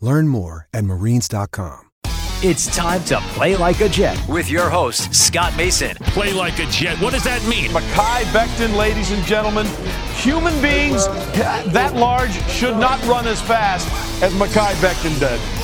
Learn more at marines.com. It's time to play like a Jet with your host, Scott Mason. Play like a Jet. What does that mean? Mekhi Becton, ladies and gentlemen. Human beings that large should not run as fast as Mekhi Becton did.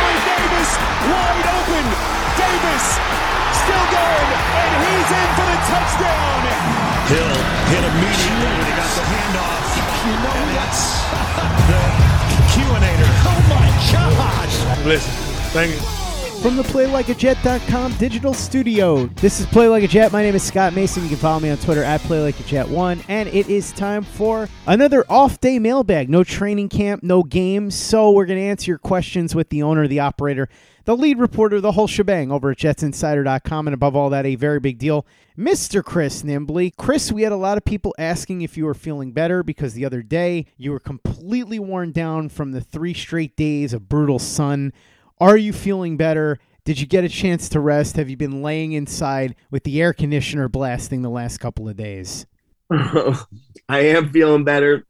Has Corey Davis wide open. Davis still going, and he's in for the touchdown. Hill hit immediately when he got the handoff. You know And that's the Q-inator. oh my gosh. Listen, thank you. From the PlayLikeAJet.com digital studio, this is Play Like a Jet. My name is Scott Mason. You can follow me on Twitter at PlayLikeAJet1. And it is time for another off day mailbag. No training camp, no games. So we're going to answer your questions with the owner, the operator, the lead reporter, the whole shebang over at JetsInsider.com. And above all that, a very big deal, Mr. Chris Nimbley. Chris, we had a lot of people asking if you were feeling better because the other day you were completely worn down from the three straight days of brutal sun. Are you feeling better? Did you get a chance to rest? Have you been laying inside with the air conditioner blasting the last couple of days? I am feeling better.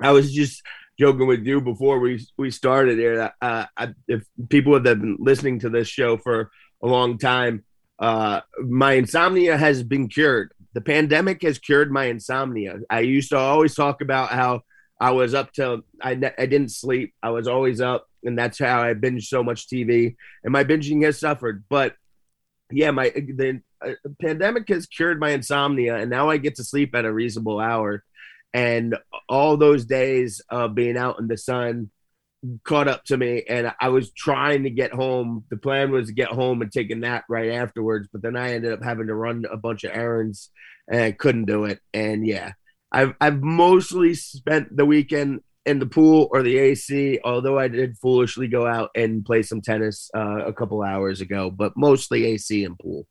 I was just joking with you before we we started here. Uh, I, if people have been listening to this show for a long time, uh, my insomnia has been cured. The pandemic has cured my insomnia. I used to always talk about how I was up till I, I didn't sleep. I was always up, and that's how I binged so much TV. And my binging has suffered. But yeah, my the uh, pandemic has cured my insomnia, and now I get to sleep at a reasonable hour. And all those days of being out in the sun caught up to me, and I was trying to get home. The plan was to get home and take a nap right afterwards, but then I ended up having to run a bunch of errands, and I couldn't do it. And yeah, I've I've mostly spent the weekend in the pool or the AC, although I did foolishly go out and play some tennis uh, a couple hours ago, but mostly AC and pool.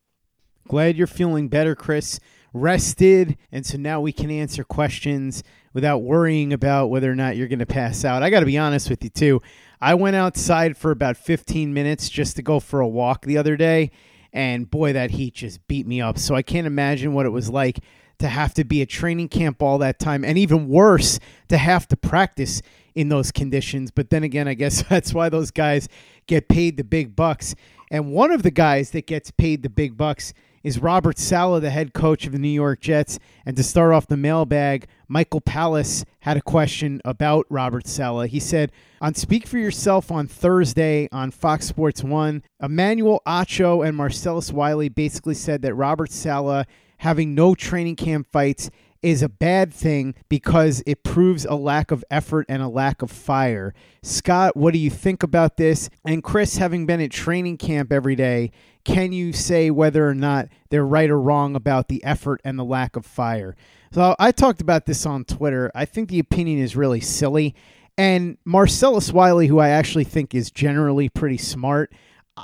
Glad you're feeling better, Chris. Rested, and so now we can answer questions without worrying about whether or not you're going to pass out. I got to be honest with you, too. I went outside for about 15 minutes just to go for a walk the other day, and boy, that heat just beat me up. So I can't imagine what it was like to have to be at training camp all that time, and even worse, to have to practice in those conditions. But then again, I guess that's why those guys get paid the big bucks. And one of the guys that gets paid the big bucks is Robert Saleh, the head coach of the New York Jets. And to start off the mailbag, Michael Palace had a question about Robert Saleh. He said, on Speak for Yourself on Thursday on Fox Sports 1, Emmanuel Acho and Marcellus Wiley basically said that Robert Saleh having no training camp fights is a bad thing because it proves a lack of effort and a lack of fire. Scott, what do you think about this? And Chris, having been at training camp every day, can you say whether or not they're right or wrong about the effort and the lack of fire? So I talked about this on Twitter. I think the opinion is really silly. And Marcellus Wiley, who I actually think is generally pretty smart,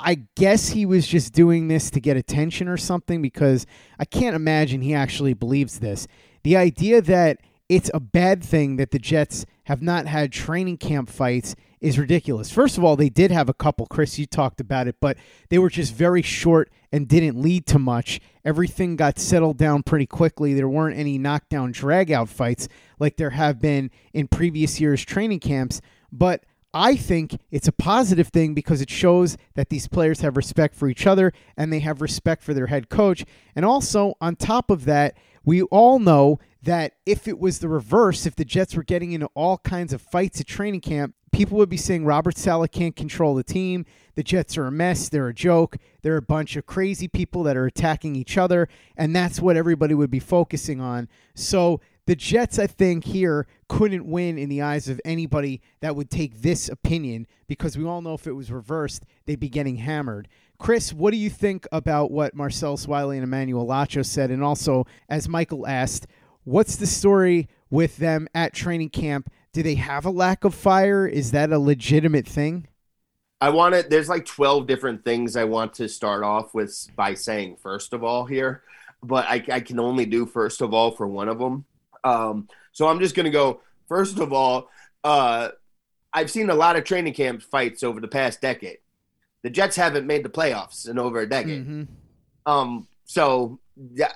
I guess he was just doing this to get attention or something because I can't imagine he actually believes this. The idea that it's a bad thing that the Jets have not had training camp fights is ridiculous. First of all, they did have a couple. Chris, you talked about it, but they were just very short and didn't lead to much. Everything got settled down pretty quickly. There weren't any knockdown dragout fights like there have been in previous years' training camps. But I think it's a positive thing because it shows that these players have respect for each other and they have respect for their head coach. And also, on top of that, we all know that if it was the reverse, if the Jets were getting into all kinds of fights at training camp, people would be saying Robert Saleh can't control the team. The Jets are a mess. They're a joke. They're a bunch of crazy people that are attacking each other. And that's what everybody would be focusing on. So the Jets, I think, here couldn't win in the eyes of anybody that would take this opinion because we all know if it was reversed, they'd be getting hammered. Chris, what do you think about what Marcel Wiley and Emmanuel Acho said? And also, as Michael asked, what's the story with them at training camp do they have a lack of fire? Is that a legitimate thing? I want to. There's like 12 different things I want to start off with by saying first of all here, but I, I can only do first of all for one of them. Um, so I'm just gonna go first of all. Uh, I've seen a lot of training camp fights over the past decade. The Jets haven't made the playoffs in over a decade. Mm-hmm. Um, so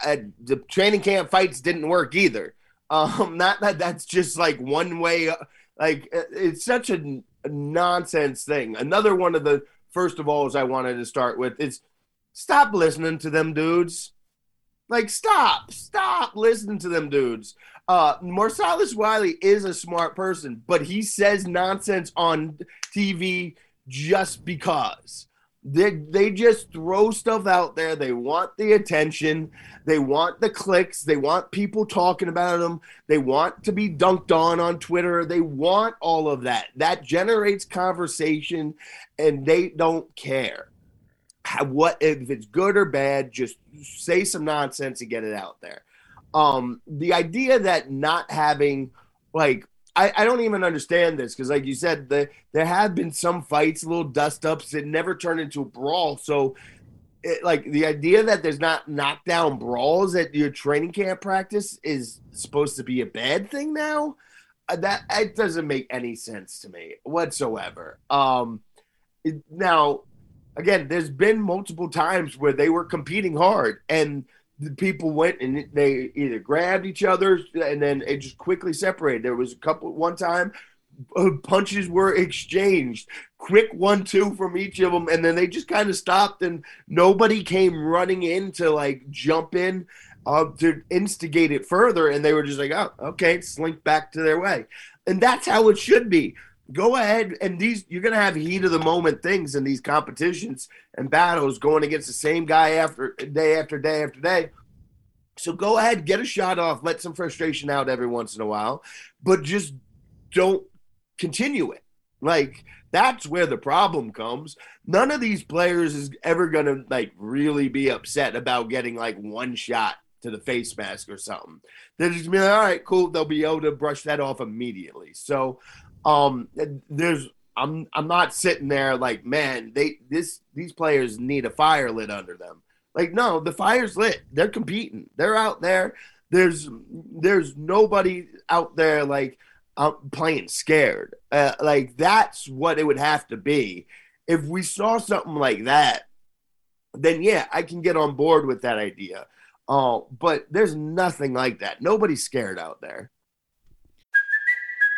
uh, the training camp fights didn't work either. Um, not that that's just like one way. Uh, like uh, it's such a, a nonsense thing. Another one of the first of all is I wanted to start with is stop listening to them dudes. Like stop, stop listening to them dudes. Uh, Marcellus Wiley is a smart person, but he says nonsense on TV just because. They, they just throw stuff out there. They want the attention. They want the clicks. They want people talking about them. They want to be dunked on on Twitter. They want all of that. That generates conversation, and they don't care what if it's good or bad. Just say some nonsense and get it out there. Um, the idea that not having like I, I don't even understand this because, like you said, the, there have been some fights, little dust ups that never turn into a brawl. So, it, like the idea that there's not knockdown brawls at your training camp practice is supposed to be a bad thing now. Uh, that it doesn't make any sense to me whatsoever. Um, it, now, again, there's been multiple times where they were competing hard and the people went and they either grabbed each other and then it just quickly separated. There was a couple one time uh, punches were exchanged, quick one two from each of them, and then they just kind of stopped and nobody came running in to like jump in uh, to instigate it further, and they were just like, oh, okay, slink back to their way, and that's how it should be. Go ahead and these you're gonna have heat of the moment things in these competitions and battles going against the same guy after day after day after day. So go ahead, get a shot off, let some frustration out every once in a while, but just don't continue it. Like that's where the problem comes. None of these players is ever going to like really be upset about getting like one shot to the face mask or something. They're just be like, all right, cool. They'll be able to brush that off immediately. So um there's I'm I'm not sitting there like, man, they this these players need a fire lit under them. Like, no, the fire's lit. They're competing. They're out there. There's there's nobody out there like out playing scared. Uh, like that's what it would have to be. If we saw something like that, then yeah, I can get on board with that idea. Uh, but there's nothing like that. Nobody's scared out there.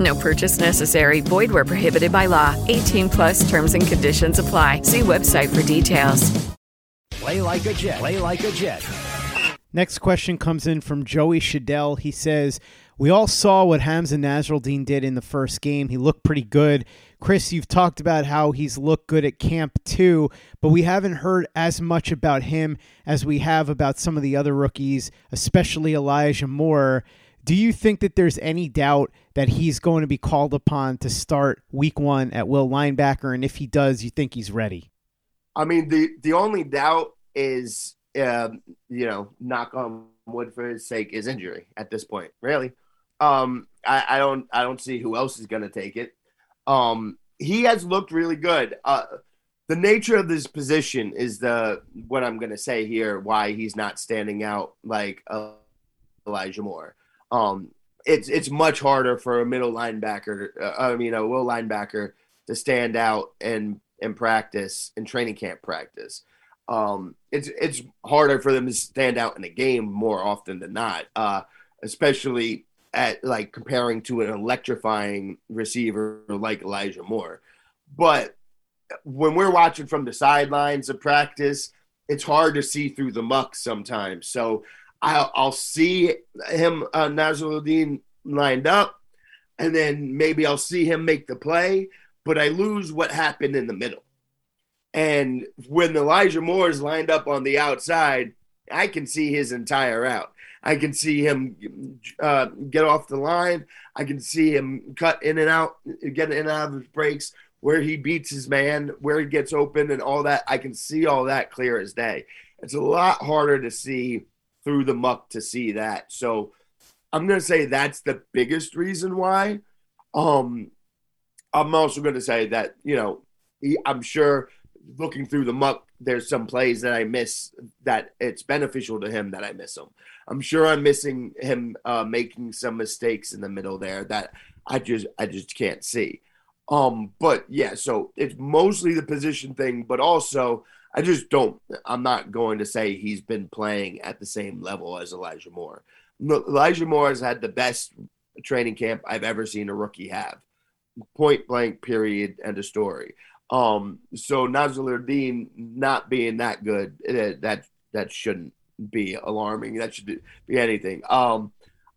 No purchase necessary. Void where prohibited by law. 18 plus terms and conditions apply. See website for details. Play like a Jet. Play like a Jet. Next question comes in from Joey Shadell. He says, We all saw what Hamsah Nasirildeen did in the first game. He looked pretty good. Chris, you've talked about how he's looked good at camp too, but we haven't heard as much about him as we have about some of the other rookies, especially Elijah Moore. Do you think that there's any doubt that he's going to be called upon to start week one at Will linebacker? And if he does, you think he's ready? I mean, the the only doubt is, um, you know, knock on wood for his sake, is injury at this point. Really, um, I, I don't I don't see who else is going to take it. Um, he has looked really good. Uh, the nature of this position is the what I'm going to say here. Why he's not standing out like uh, Elijah Moore. Um, it's it's much harder for a middle linebacker. Uh, I mean, a will linebacker to stand out and in practice in training camp practice. Um, it's it's harder for them to stand out in a game more often than not, uh, especially at like comparing to an electrifying receiver like Elijah Moore. But when we're watching from the sidelines of practice, it's hard to see through the muck sometimes. So I'll, I'll see him, uh, Nasirildeen, lined up, and then maybe I'll see him make the play, but I lose what happened in the middle. And when Elijah Moore is lined up on the outside, I can see his entire route. I can see him uh, get off the line. I can see him cut in and out, get in and out of his breaks, where he beats his man, where he gets open, and all that. I can see all that clear as day. It's a lot harder to see through the muck to see that. So I'm going to say that's the biggest reason why. Um, I'm also going to say that, you know, he, I'm sure looking through the muck, there's some plays that I miss that it's beneficial to him that I miss them. I'm sure I'm missing him uh, making some mistakes in the middle there that I just I just can't see. Um, but yeah, so it's mostly the position thing, but also I just don't. I'm not going to say he's been playing at the same level as Elijah Moore. Elijah Moore has had the best training camp I've ever seen a rookie have. Point blank, period, end of story. Um, so Nasirildeen not being that good, eh, that that shouldn't be alarming. That should be anything. Um,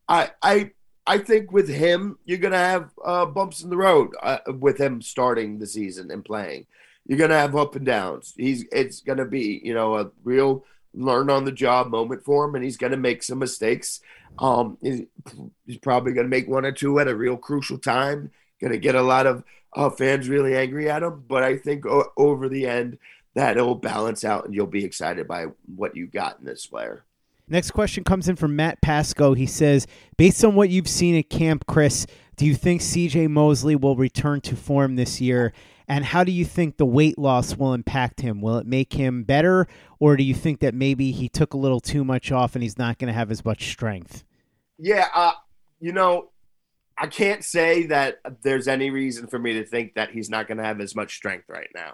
I I I think with him, you're gonna have uh, bumps in the road uh, with him starting the season and playing. You're gonna have up and downs. He's it's gonna be you know a real learn on the job moment for him, and he's gonna make some mistakes. Um, he's, he's probably gonna make one or two at a real crucial time. Gonna get a lot of uh, fans really angry at him, but I think o- over the end that it'll balance out, and you'll be excited by what you got in this player. Next question comes in from Matt Pasco. He says, based on what you've seen at camp, Chris, do you think CJ Mosley will return to form this year? And how do you think the weight loss will impact him? Will it make him better, or do you think that maybe he took a little too much off and he's not going to have as much strength? Yeah, uh, you know, I can't say that there's any reason for me to think that he's not going to have as much strength right now.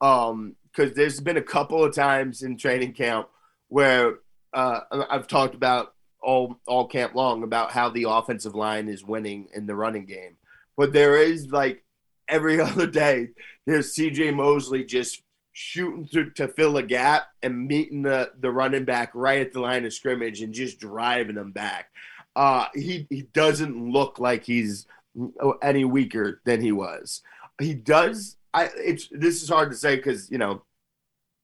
Um, because there's been a couple of times in training camp where uh, I've talked about all all camp long about how the offensive line is winning in the running game, but there is like every other day there's C.J. Mosley just shooting to, to fill a gap and meeting the, the running back right at the line of scrimmage and just driving them back. Uh, he he doesn't look like he's any weaker than he was. He does. I it's this is hard to say because you know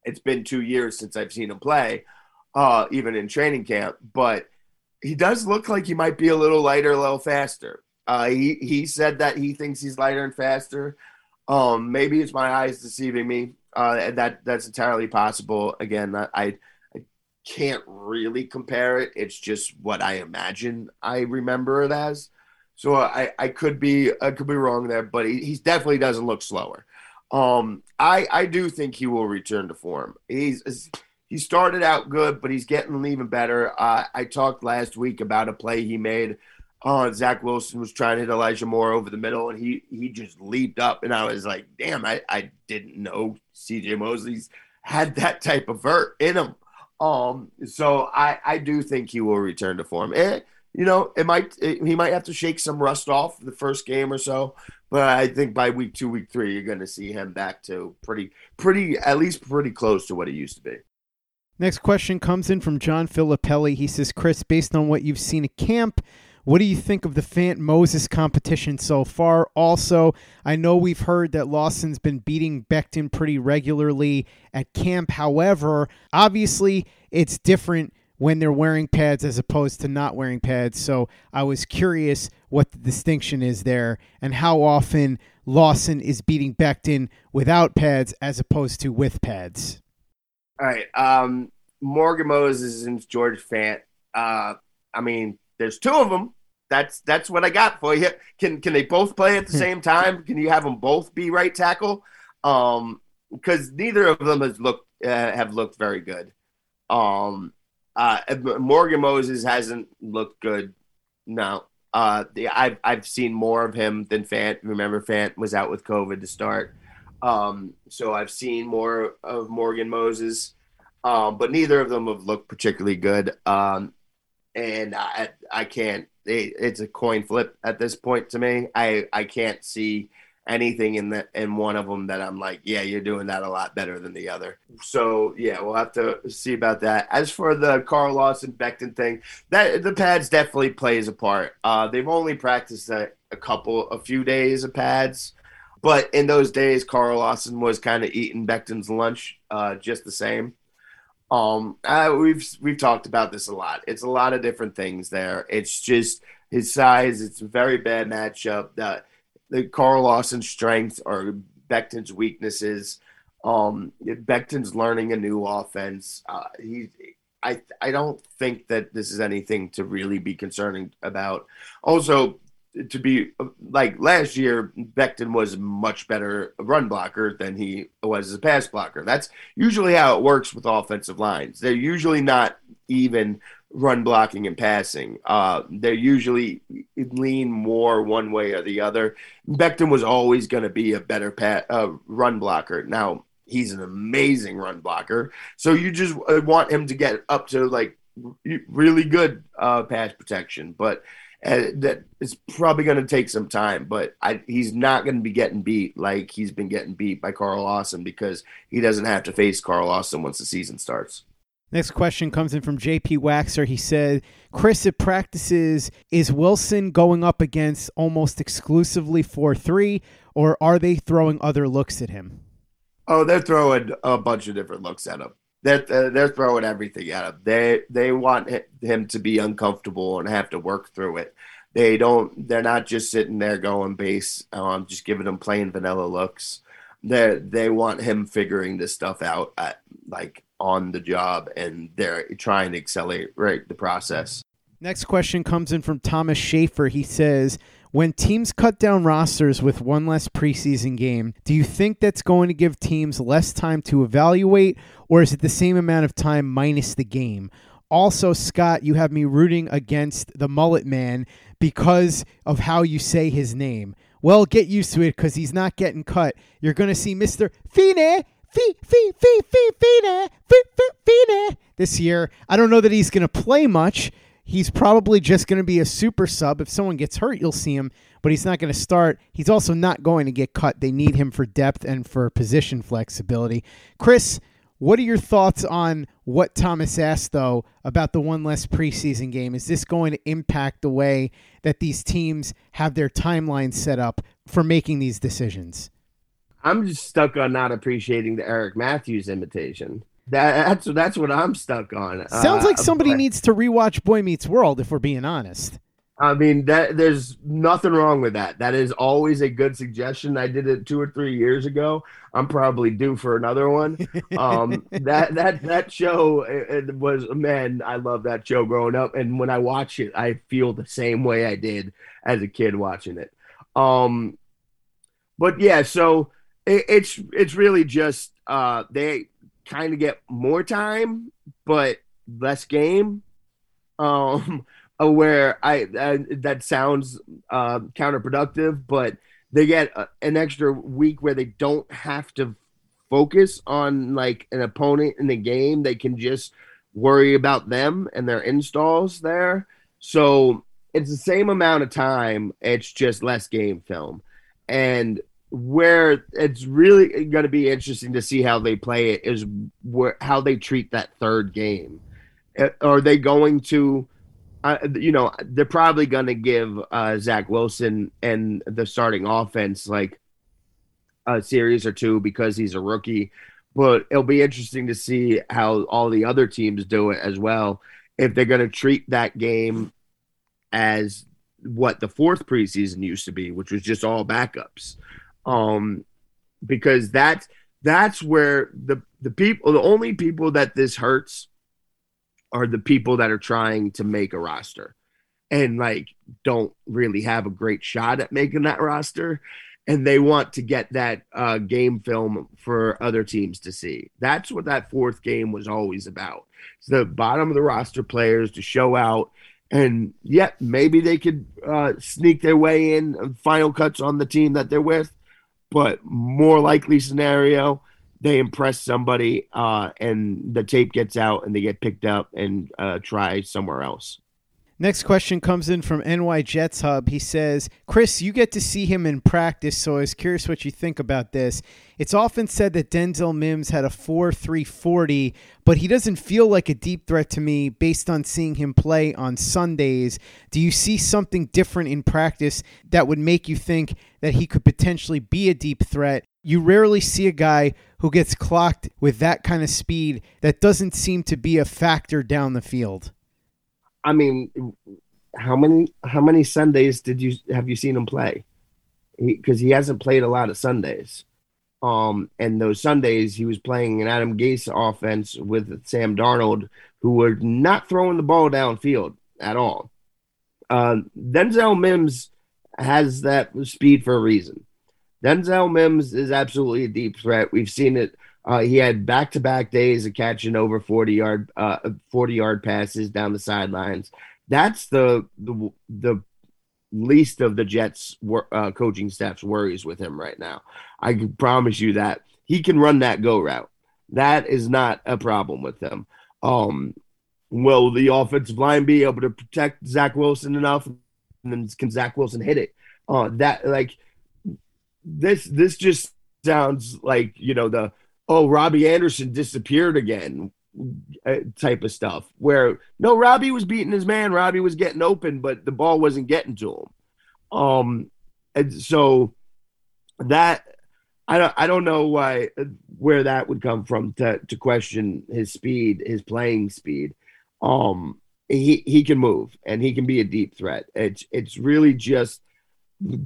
it's been two years since I've seen him play, uh, even in training camp. But he does look like he might be a little lighter, a little faster. Uh, he he said that he thinks he's lighter and faster. Um, maybe it's my eyes deceiving me. Uh, that that's entirely possible. Again, I, I can't really compare it. It's just what I imagine I remember it as. So I, I could be I could be wrong there, but he, he definitely doesn't look slower. Um, I I do think he will return to form. He's he started out good, but he's getting even better. Uh, I talked last week about a play he made. Uh, Zach Wilson was trying to hit Elijah Moore over the middle, and he he just leaped up, and I was like, "Damn, I, I didn't know C.J. Mosley's had that type of vert in him." Um, so I I do think he will return to form. And you know, it might it, he might have to shake some rust off the first game or so, but I think by week two, week three, you're going to see him back to pretty pretty at least pretty close to what he used to be. Next question comes in from John Filippelli. He says, Chris, based on what you've seen at camp, what do you think of the Fant Moses competition so far? Also, I know we've heard that Lawson's been beating Becton pretty regularly at camp. However, obviously, it's different when they're wearing pads as opposed to not wearing pads. So I was curious what the distinction is there and how often Lawson is beating Becton without pads as opposed to with pads. All right. Um, Morgan Moses and George Fant. Uh, I mean, there's two of them. That's that's what I got for you. Can can they both play at the same time? Can you have them both be right tackle? Um, because neither of them has looked uh, have looked very good. Um, uh, Morgan Moses hasn't looked good. No, uh, the, I've I've seen more of him than Fant. Remember, Fant was out with COVID to start. Um, so I've seen more of Morgan Moses, um, but neither of them have looked particularly good. Um, and I I can't. It, it's a coin flip at this point to me. I I can't see anything in the in one of them that I'm like, yeah, you're doing that a lot better than the other. So yeah, we'll have to see about that. As for the Carl Lawson Becton thing, that the pads definitely plays a part. Uh, they've only practiced a, a couple, a few days of pads, but in those days, Carl Lawson was kind of eating Becton's lunch, uh, just the same. Um, we've we've talked about this a lot. It's a lot of different things there. It's just his size. It's a very bad matchup. The Carl Lawson's strengths are Becton's weaknesses. Um, Becton's learning a new offense. Uh, he's I I don't think that this is anything to really be concerning about. Also, to be like last year, Becton was much better run blocker than he was as a pass blocker. That's usually how it works with offensive lines. They're usually not even run blocking and passing. Uh, they usually lean more one way or the other. Becton was always going to be a better pa- uh, run blocker. Now he's an amazing run blocker, so you just uh, want him to get up to like really good uh, pass protection, but and that is probably going to take some time, but I, he's not going to be getting beat like he's been getting beat by Carl Lawson because he doesn't have to face Carl Lawson once the season starts. Next question comes in from JP Waxer. He said, Chris, at practices, is Wilson going up against almost exclusively 4 3, or are they throwing other looks at him? Oh, they're throwing a bunch of different looks at him they're they're throwing everything at him. They they want him to be uncomfortable and have to work through it. They don't. They're not just sitting there going base, um, just giving him plain vanilla looks. They they want him figuring this stuff out at like on the job, and they're trying to accelerate the process. Next question comes in from Thomas Schaefer. He says, when teams cut down rosters with one less preseason game, do you think that's going to give teams less time to evaluate, or is it the same amount of time minus the game? Also, Scott, you have me rooting against the mullet man because of how you say his name. Well, get used to it because he's not getting cut. You're going to see Mr. Fine, Fee, Fee, Fee, Fee, Fine, Fee, Fee, Fine this year. I don't know that he's going to play much he's probably just going to be a super sub. If someone gets hurt, you'll see him, but he's not going to start. He's also not going to get cut. They need him for depth and for position flexibility. Chris, what are your thoughts on what Thomas asked, though, about the one less preseason game? Is this going to impact the way that these teams have their timelines set up for making these decisions? I'm just stuck on not appreciating the Eric Matthews imitation. That, that's that's what I'm stuck on. Sounds like Uh, somebody but- needs to rewatch Boy Meets World, if we're being honest. I mean that there's nothing wrong with that. That is always a good suggestion. I did it two or three years ago. I'm probably due for another one. Um, that that that show it, it was man. I love that show growing up, and when I watch it, I feel the same way I did as a kid watching it. Um, but yeah, so it, it's it's really just uh, they kind of get more time, but less game. Um, where I uh, that sounds uh, counterproductive, but they get a, an extra week where they don't have to focus on like an opponent in the game. They can just worry about them and their installs there. So it's the same amount of time. It's just less game film, and where it's really going to be interesting to see how they play it is where how they treat that third game. Are they going to? uh, you know, they're probably going to give uh, Zach Wilson and the starting offense like a series or two because he's a rookie. But it'll be interesting to see how all the other teams do it as well. If they're going to treat that game as what the fourth preseason used to be, which was just all backups, um, because that's that's where the the people, the only people that this hurts are the people that are trying to make a roster. And like don't really have a great shot at making that roster. And they want to get that uh, game film for other teams to see. That's what that fourth game was always about. It's the bottom of the roster players to show out. And yet maybe they could uh, sneak their way in final cuts on the team that they're with but more likely scenario they impress somebody uh, and the tape gets out and they get picked up and uh, try somewhere else. Next question comes in from NY Jets Hub. He says, Chris, you get to see him in practice, so I was curious what you think about this. It's often said that Denzel Mims had a 4 3 40, but he doesn't feel like a deep threat to me based on seeing him play on Sundays. Do you see something different in practice that would make you think that he could potentially be a deep threat? You rarely see a guy who gets clocked with that kind of speed that doesn't seem to be a factor down the field. I mean, how many how many Sundays did you have you seen him play? Because he, he, hasn't played a lot of Sundays. Um, and those Sundays he was playing an Adam Gase offense with Sam Darnold, who were not throwing the ball downfield at all. Uh, Denzel Mims has that speed for a reason. Denzel Mims is absolutely a deep threat. We've seen it. Uh, he had back-to-back days of catching over 40 yard uh, 40 yard passes down the sidelines. That's the the the least of the Jets uh, coaching staff's worries with him right now. I can promise you that he can run that go route. That is not a problem with them. Um, will the offensive line be able to protect Zach Wilson enough? And then can Zach Wilson hit it? Uh, that like this this just sounds like you know the oh Robbie Anderson disappeared again uh, type of stuff where no Robbie was beating his man. Robbie was getting open but the ball wasn't getting to him. Um and so that I don't I don't know why where that would come from to to question his speed his playing speed. Um he he can move and he can be a deep threat. It's it's really just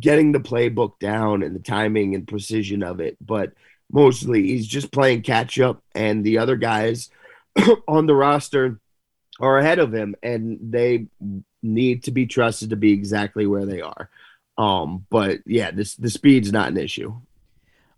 getting the playbook down and the timing and precision of it. But mostly he's just playing catch up, and the other guys on the roster are ahead of him, and they need to be trusted to be exactly where they are. Um, but yeah, this the speed's not an issue.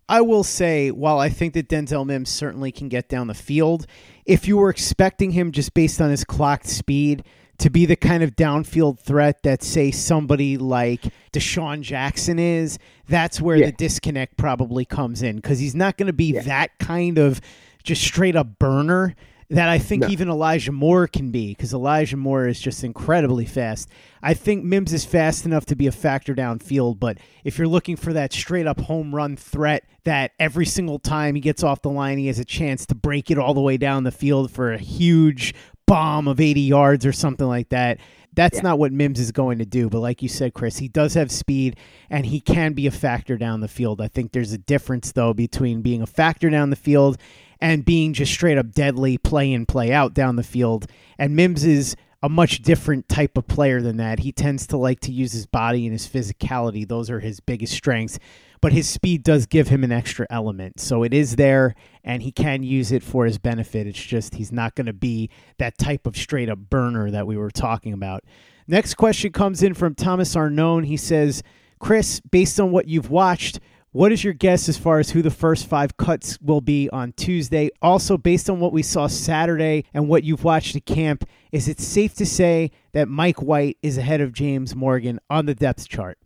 I will say, while I think that Denzel Mims certainly can get down the field, if you were expecting him just based on his clocked speed to be the kind of downfield threat that, say, somebody like DeSean Jackson is, that's where Yeah. the disconnect probably comes in because he's not going to be that kind of just straight up burner. that I think No. even Elijah Moore can be because Elijah Moore is just incredibly fast. I think Mims is fast enough to be a factor downfield, but if you're looking for that straight up home run threat that every single time he gets off the line, he has a chance to break it all the way down the field for a huge bomb of 80 yards or something like that. That's not what Mims is going to do. But like you said, Chris, he does have speed and he can be a factor down the field. I think there's a difference, though, between being a factor down the field and being just straight up deadly play in, play out down the field. And Mims is a much different type of player than that. He tends to like to use his body and his physicality. Those are his biggest strengths. But his speed does give him an extra element. So it is there and he can use it for his benefit. It's just he's not going to be that type of straight up burner that we were talking about. Next question comes in from Thomas Arnone. He says, Chris, based on what you've watched, what is your guess as far as who the first five cuts will be on Tuesday? Also, based on what we saw Saturday and what you've watched at camp, is it safe to say that Mike White is ahead of James Morgan on the depth chart?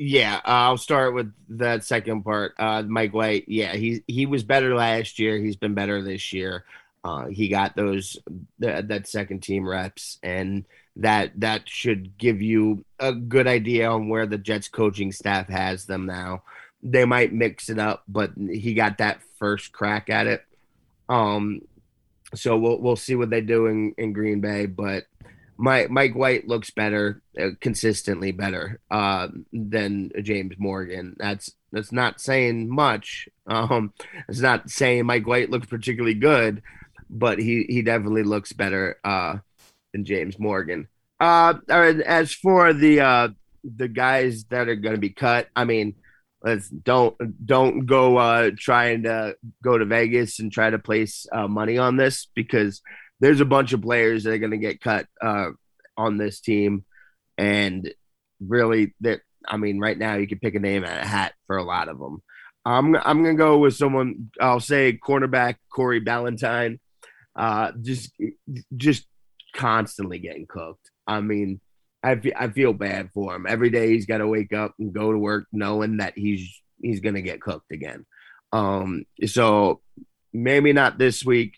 Yeah, uh, I'll start with that second part. Uh, Mike White, yeah, he he was better last year. He's been better this year. Uh, he got those th- that second team reps, and that that should give you a good idea on where the Jets coaching staff has them now. They might mix it up, but he got that first crack at it. Um, so we'll we'll see what they do in, in Green Bay, but Mike Mike White looks better, uh, consistently better uh, than James Morgan. That's that's not saying much. Um, it's not saying Mike White looks particularly good, but he he definitely looks better uh, than James Morgan. Uh, as for the uh, the guys that are going to be cut, I mean, let's don't don't go uh, trying to go to Vegas and try to place uh, money on this because there's a bunch of players that are going to get cut uh, on this team, and really that I mean, right now you can pick a name out of a hat for a lot of them. I'm I'm gonna go with someone. I'll say cornerback Corey Ballentine. Uh, just just constantly getting cooked. I mean, I fe- I feel bad for him. Every day he's got to wake up and go to work knowing that he's he's gonna get cooked again. Um, so maybe not this week,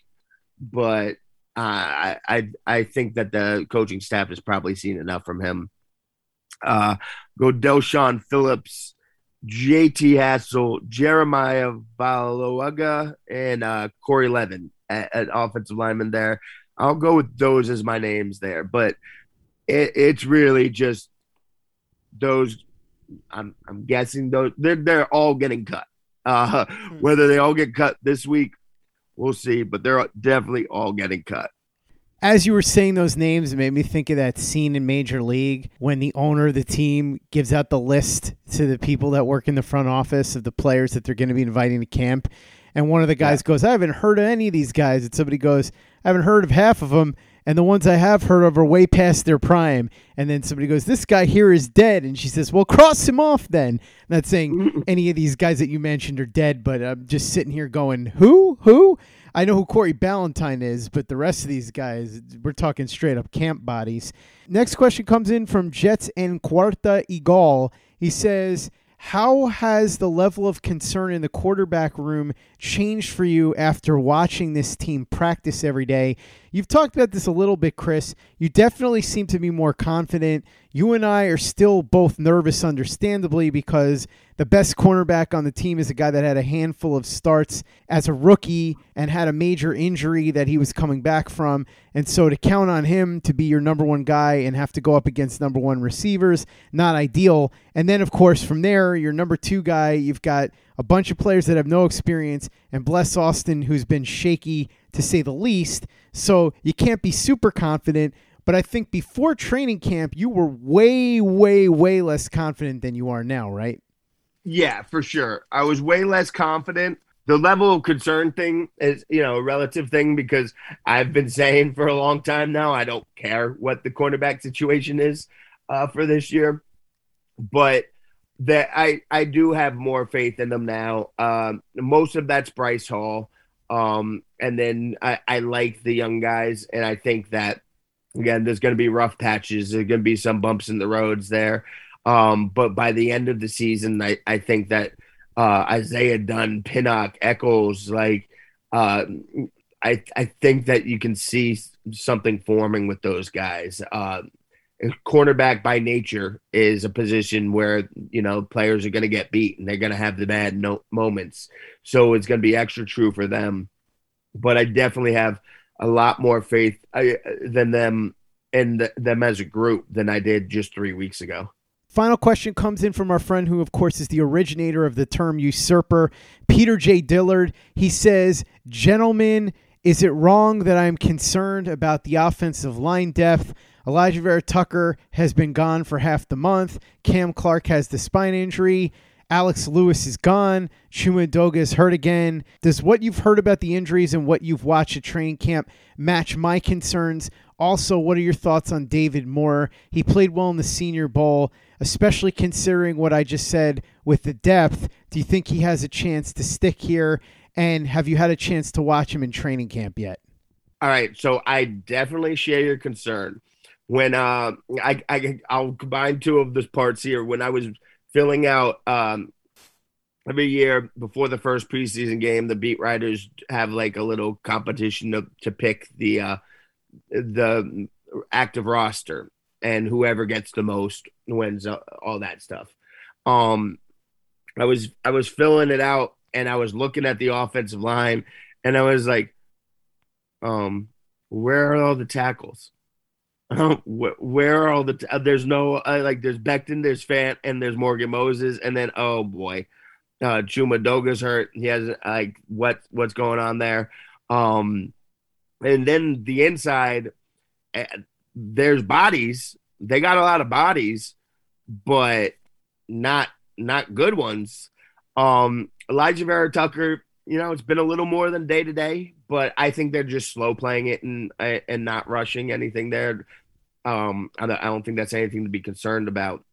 but I I I think that the coaching staff has probably seen enough from him. Uh, go Del'Shawn Phillips, JT Hassell, Jeremiah Valoaga, and uh, Corey Levin at, at offensive lineman there. I'll go with those as my names there, but it, it's really just those. I'm I'm guessing those they're they're all getting cut. Uh, whether they all get cut this week, we'll see. But they're definitely all getting cut. As you were saying those names, it made me think of that scene in Major League when the owner of the team gives out the list to the people that work in the front office of the players that they're going to be inviting to camp. And one of the guys goes, I haven't heard of any of these guys. And somebody goes, I haven't heard of half of them. And the ones I have heard of are way past their prime. And then somebody goes, This guy here is dead. And she says, Well, cross him off then. Not saying any of these guys that you mentioned are dead, but I'm just sitting here going, Who? Who? I know who Corey Ballentine is, but the rest of these guys, we're talking straight up camp bodies. Next question comes in from Jets and Cuarta Eagle. He says, How has the level of concern in the quarterback room changed for you after watching this team practice every day? You've talked about this a little bit, Chris. You definitely seem to be more confident. You and I are still both nervous, understandably, because the best cornerback on the team is a guy that had a handful of starts as a rookie and had a major injury that he was coming back from. And so to count on him to be your number one guy and have to go up against number one receivers, not ideal. And then, of course, from there, your number two guy, you've got a bunch of players that have no experience, and Bless Austin, who's been shaky to say the least. So you can't be super confident. But I think before training camp, you were way, way, way less confident than you are now, right? Yeah, for sure. I was way less confident. The level of concern thing is, you know, a relative thing because I've been saying for a long time now I don't care what the cornerback situation is uh, for this year, but that I I do have more faith in them now. Um, most of that's Bryce Hall, um, and then I, I like the young guys, and I think that again there's going to be rough patches. There's going to be some bumps in the roads there. Um, but by the end of the season, I, I think that uh, Isaiah Dunn, Pinnock, Echols, like uh, I I think that you can see something forming with those guys. Uh, cornerback by nature is a position where you know players are going to get beat and they're going to have the bad no- moments. So it's going to be extra true for them. But I definitely have a lot more faith uh, than them and the, them as a group than I did just three weeks ago. Final question comes in from our friend who, of course, is the originator of the term usurper, Peter J. Dillard. He says, Gentlemen, is it wrong that I'm concerned about the offensive line depth? Alijah Vera Tucker has been gone for half the month. Cam Clark has the spine injury. Alex Lewis is gone. Chuma Edoga is hurt again. Does what you've heard about the injuries and what you've watched at training camp match my concerns? Also, what are your thoughts on David Moore? He played well in the Senior Bowl, especially considering what I just said with the depth. Do you think he has a chance to stick here? And have you had a chance to watch him in training camp yet? All right, so I definitely share your concern. When uh, I, I I'll combine two of the parts here. When I was filling out um, every year before the first preseason game, the beat writers have like a little competition to, to pick the uh, the active roster, and whoever gets the most wins uh, all that stuff. Um, I was I was filling it out, and I was looking at the offensive line, and I was like, um, where are all the tackles? where are all the? T- uh, there's no uh, like. There's Becton, there's Fant, and there's Morgan Moses, and then oh boy, uh, Chuma Edoga's hurt. He has like what what's going on there. Um, and then the inside, uh, there's bodies. They got a lot of bodies, but not not good ones. Um, Alijah Vera Tucker, you know, it's been a little more than day to day, but I think they're just slow playing it and uh, and not rushing anything there. Um, I don't, I don't think that's anything to be concerned about,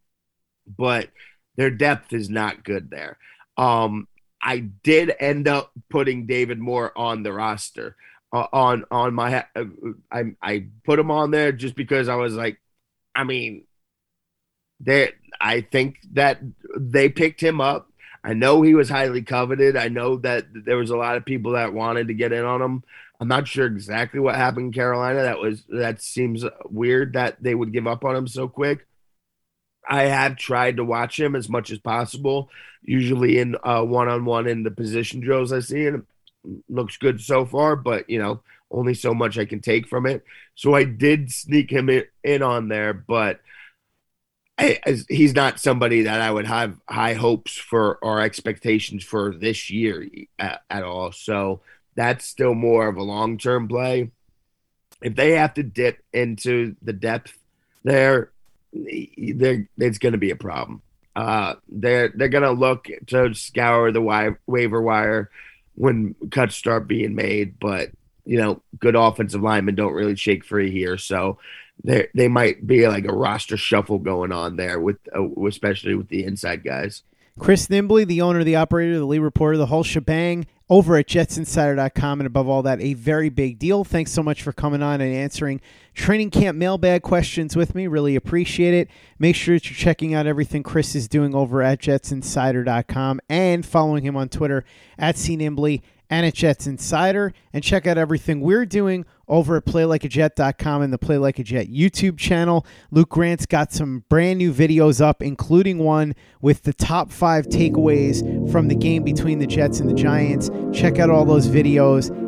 but their depth is not good there. Um, I did end up putting David Moore on the roster. Uh, on on my uh, I I put him on there just because I was like, I mean, they I think that they picked him up. I know he was highly coveted. I know that there was a lot of people that wanted to get in on him. I'm not sure exactly what happened in Carolina. That was that seems weird that they would give up on him so quick. I have tried to watch him as much as possible, usually in uh, one-on-one in the position drills I see, and it looks good so far. But you know, only so much I can take from it. So I did sneak him in, in on there, but I, he's not somebody that I would have high hopes for or expectations for this year at, at all. So that's still more of a long term play. If they have to dip into the depth there, it's going to be a problem. Uh, they're they're going to look to scour the wi- waiver wire when cuts start being made, but you know, good offensive linemen don't really shake free here, so they they might be like a roster shuffle going on there with uh, especially with the inside guys. Chris Nimbley, the owner, the operator, the lead reporter, the whole shebang over at jetsinsider.com. And above all that, a very big deal. Thanks so much for coming on and answering training camp mailbag questions with me. Really appreciate it. Make sure that you're checking out everything Chris is doing over at jetsinsider.com and following him on Twitter at cnimbley and at Jets Insider. And check out everything we're doing over at playlikeajet.com and the Play Like a Jet YouTube channel. Luke Grant's got some brand new videos up, including one with the top five takeaways from the game between the Jets and the Giants. Check out all those videos